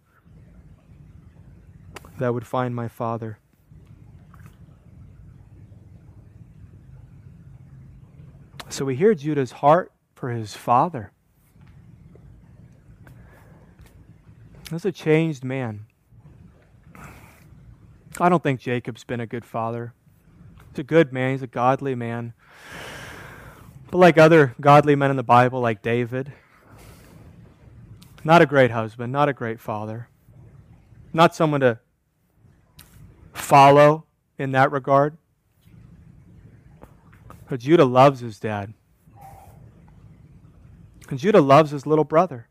that would find my father. So we hear Judah's heart for his father. He's a changed man. I don't think Jacob's been a good father. He's a good man, he's a godly man. But like other godly men in the Bible, like David, not a great husband, not a great father, not someone to follow in that regard. But Judah loves his dad. And Judah loves his little brother.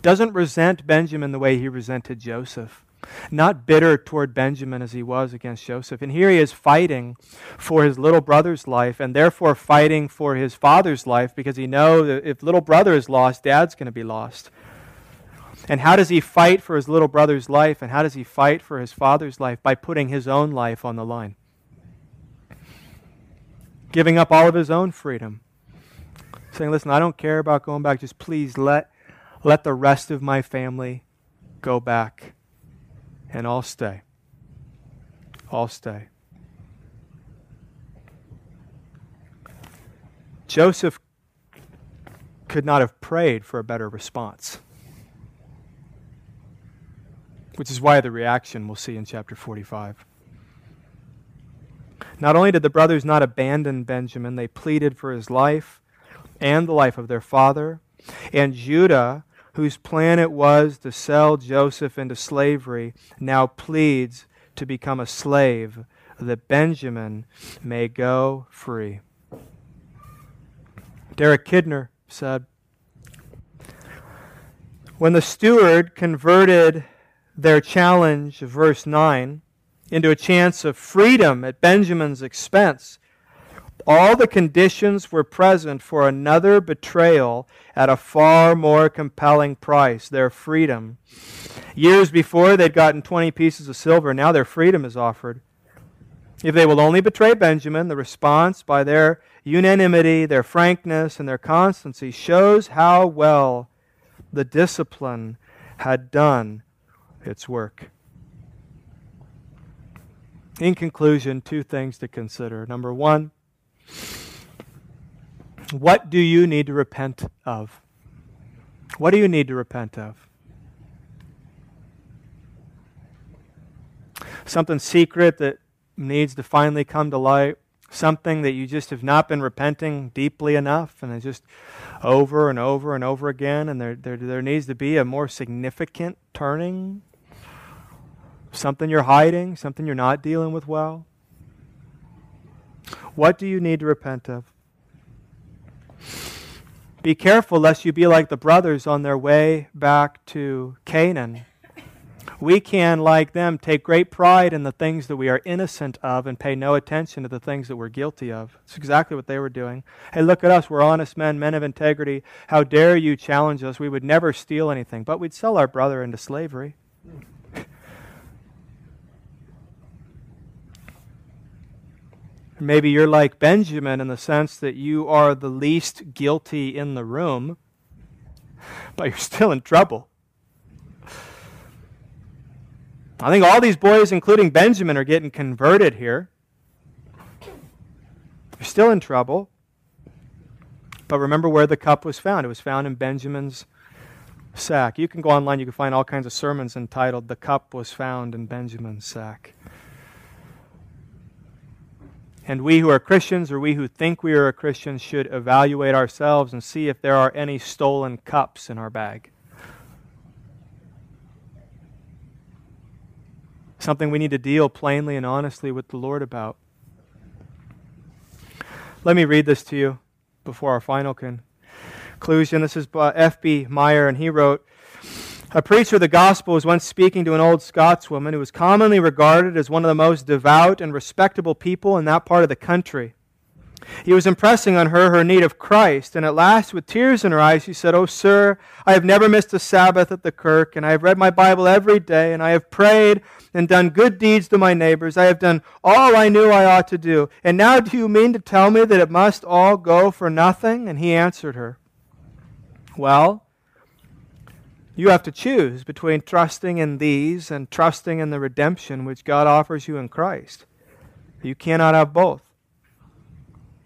Doesn't resent Benjamin the way he resented Joseph. Not bitter toward Benjamin as he was against Joseph. And here he is fighting for his little brother's life and therefore fighting for his father's life because he knows that if little brother is lost, dad's going to be lost. And how does he fight for his little brother's life and how does he fight for his father's life? By putting his own life on the line giving up all of his own freedom. Saying, listen, I don't care about going back. Just please let, let the rest of my family go back. And I'll stay. I'll stay. Joseph could not have prayed for a better response. which is why the reaction we'll see in chapter 45. Not only did the brothers not abandon Benjamin, they pleaded for his life and the life of their father. And Judah, whose plan it was to sell Joseph into slavery, now pleads to become a slave that Benjamin may go free. Derek Kidner said, When the steward converted their challenge, verse 9, into a chance of freedom at Benjamin's expense, all the conditions were present for another betrayal at a far more compelling price their freedom. Years before, they'd gotten 20 pieces of silver. Now their freedom is offered. If they will only betray Benjamin, the response by their unanimity, their frankness, and their constancy shows how well the discipline had done its work. In conclusion, two things to consider. Number one, what do you need to repent of? What do you need to repent of? Something secret that needs to finally come to light, something that you just have not been repenting deeply enough, and it's just over and over and over again, and there, there, there needs to be a more significant turning. Something you're hiding, something you're not dealing with well. What do you need to repent of? Be careful lest you be like the brothers on their way back to Canaan. We can, like them, take great pride in the things that we are innocent of and pay no attention to the things that we're guilty of. It's exactly what they were doing. Hey, look at us. We're honest men, men of integrity. How dare you challenge us? We would never steal anything, but we'd sell our brother into slavery. Maybe you're like Benjamin in the sense that you are the least guilty in the room, but you're still in trouble. I think all these boys, including Benjamin, are getting converted here. You're still in trouble. But remember where the cup was found. It was found in Benjamin's sack. You can go online, you can find all kinds of sermons entitled, The Cup Was Found in Benjamin's Sack. And we who are Christians, or we who think we are a Christian, should evaluate ourselves and see if there are any stolen cups in our bag. Something we need to deal plainly and honestly with the Lord about. Let me read this to you before our final conclusion. This is F.B. Meyer, and he wrote a preacher of the gospel was once speaking to an old Scotswoman who was commonly regarded as one of the most devout and respectable people in that part of the country. He was impressing on her her need of Christ, and at last, with tears in her eyes, she said, Oh, sir, I have never missed a Sabbath at the kirk, and I have read my Bible every day, and I have prayed and done good deeds to my neighbors. I have done all I knew I ought to do. And now do you mean to tell me that it must all go for nothing? And he answered her, Well, you have to choose between trusting in these and trusting in the redemption which God offers you in Christ. You cannot have both.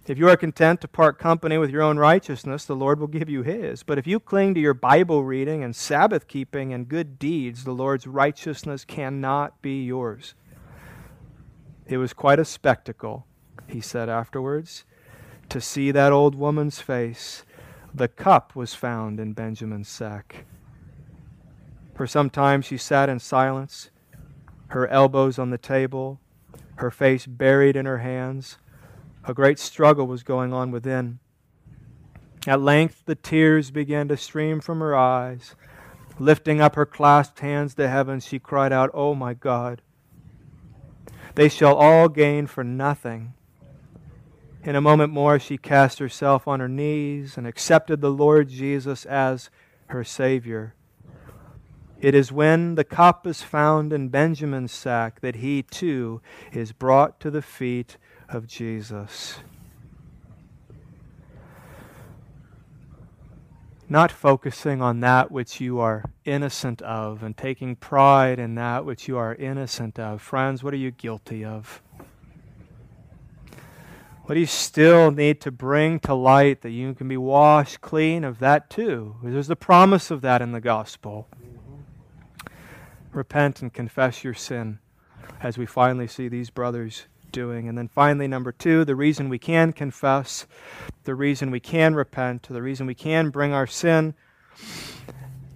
If you are content to part company with your own righteousness, the Lord will give you his. But if you cling to your Bible reading and Sabbath keeping and good deeds, the Lord's righteousness cannot be yours. It was quite a spectacle, he said afterwards, to see that old woman's face. The cup was found in Benjamin's sack. For some time she sat in silence, her elbows on the table, her face buried in her hands. A great struggle was going on within. At length the tears began to stream from her eyes. Lifting up her clasped hands to heaven, she cried out, Oh my God, they shall all gain for nothing. In a moment more, she cast herself on her knees and accepted the Lord Jesus as her Savior. It is when the cup is found in Benjamin's sack that he too is brought to the feet of Jesus. Not focusing on that which you are innocent of and taking pride in that which you are innocent of. Friends, what are you guilty of? What do you still need to bring to light that you can be washed clean of that too? There's the promise of that in the gospel. Repent and confess your sin as we finally see these brothers doing. And then finally, number two, the reason we can confess, the reason we can repent, the reason we can bring our sin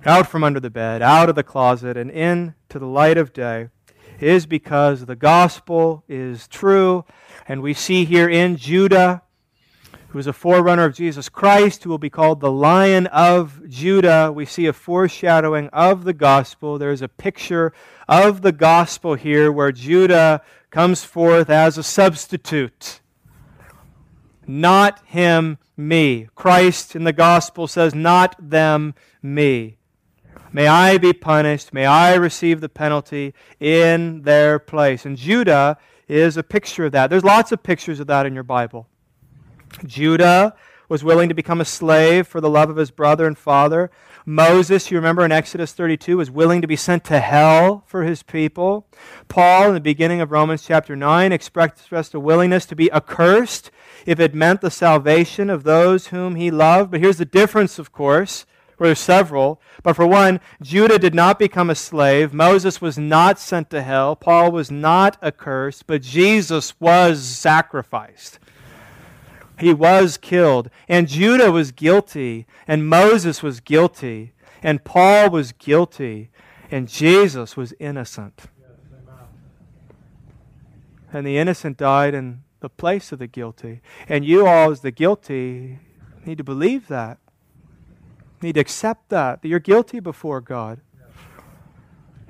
out from under the bed, out of the closet, and into the light of day is because the gospel is true. And we see here in Judah, who is a forerunner of Jesus Christ, who will be called the Lion of Judah, we see a foreshadowing of the gospel. There's a picture of the gospel here where Judah comes forth as a substitute. Not him, me. Christ in the gospel says, Not them, me. May I be punished. May I receive the penalty in their place. And Judah is a picture of that. There's lots of pictures of that in your Bible. Judah was willing to become a slave for the love of his brother and father. Moses, you remember in Exodus 32, was willing to be sent to hell for his people. Paul, in the beginning of Romans chapter 9, expressed a willingness to be accursed if it meant the salvation of those whom he loved. But here's the difference, of course. Well, there's several. But for one, Judah did not become a slave. Moses was not sent to hell. Paul was not accursed. But Jesus was sacrificed. He was killed. And Judah was guilty. And Moses was guilty. And Paul was guilty. And Jesus was innocent. And the innocent died in the place of the guilty. And you all, as the guilty, need to believe that need to accept that, that you're guilty before God.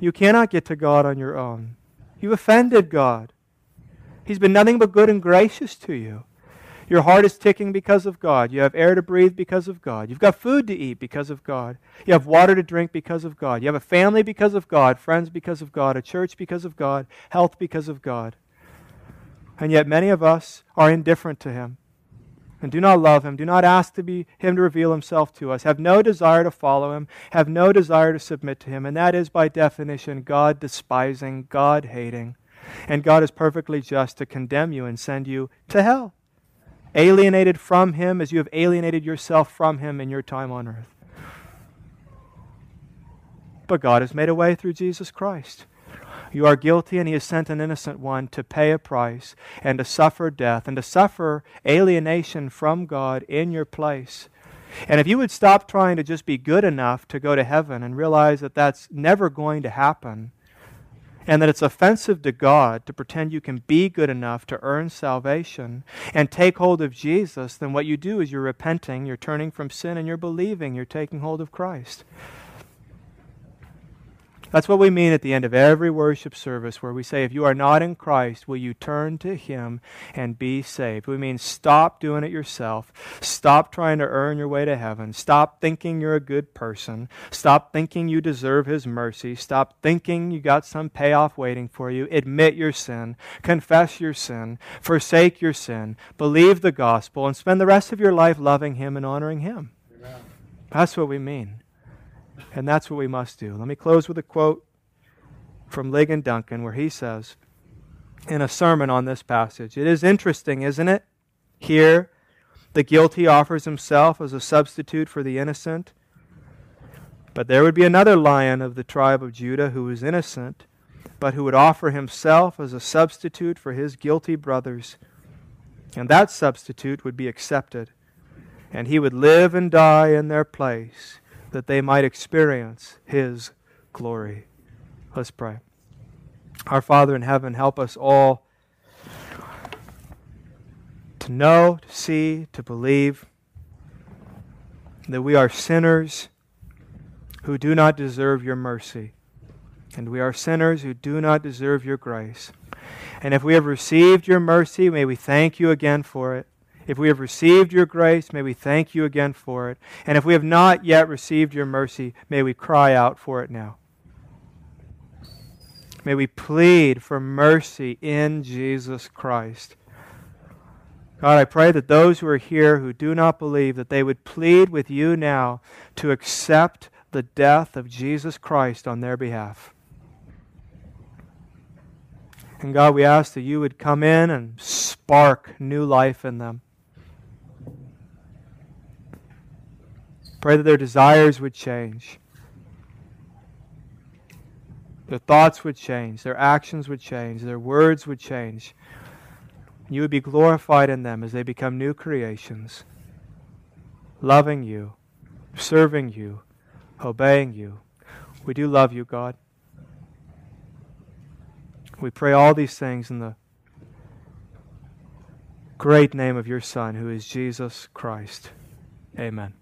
You cannot get to God on your own. You offended God. He's been nothing but good and gracious to you. Your heart is ticking because of God. You have air to breathe because of God. You've got food to eat because of God. You have water to drink because of God. You have a family because of God, friends because of God, a church because of God, health because of God. And yet many of us are indifferent to Him and do not love him, do not ask to be him to reveal himself to us, have no desire to follow him, have no desire to submit to him, and that is by definition God despising, God hating. And God is perfectly just to condemn you and send you to hell. Alienated from him as you have alienated yourself from him in your time on earth. But God has made a way through Jesus Christ. You are guilty, and he has sent an innocent one to pay a price and to suffer death and to suffer alienation from God in your place. And if you would stop trying to just be good enough to go to heaven and realize that that's never going to happen, and that it's offensive to God to pretend you can be good enough to earn salvation and take hold of Jesus, then what you do is you're repenting, you're turning from sin, and you're believing, you're taking hold of Christ. That's what we mean at the end of every worship service where we say, if you are not in Christ, will you turn to Him and be saved? We mean stop doing it yourself. Stop trying to earn your way to heaven. Stop thinking you're a good person. Stop thinking you deserve His mercy. Stop thinking you got some payoff waiting for you. Admit your sin. Confess your sin. Forsake your sin. Believe the gospel and spend the rest of your life loving Him and honoring Him. Amen. That's what we mean. And that's what we must do. Let me close with a quote from Ligon Duncan where he says, in a sermon on this passage, It is interesting, isn't it? Here, the guilty offers himself as a substitute for the innocent. But there would be another lion of the tribe of Judah who was innocent, but who would offer himself as a substitute for his guilty brothers. And that substitute would be accepted, and he would live and die in their place that they might experience His glory. Let's pray. Our Father in heaven, help us all to know, to see, to believe that we are sinners who do not deserve your mercy. And we are sinners who do not deserve your grace. And if we have received your mercy, may we thank you again for it. If we have received your grace, may we thank you again for it. And if we have not yet received your mercy, may we cry out for it now. May we plead for mercy in Jesus Christ. God, I pray that those who are here who do not believe, that they would plead with you now to accept the death of Jesus Christ on their behalf. And God, we ask that you would come in and spark new life in them. Pray that their desires would change. Their thoughts would change, their actions would change, their words would change. You would be glorified in them as they become new creations, loving you, serving you, obeying you. We do love you, God. We pray all these things in the great name of your Son, who is Jesus Christ. Amen.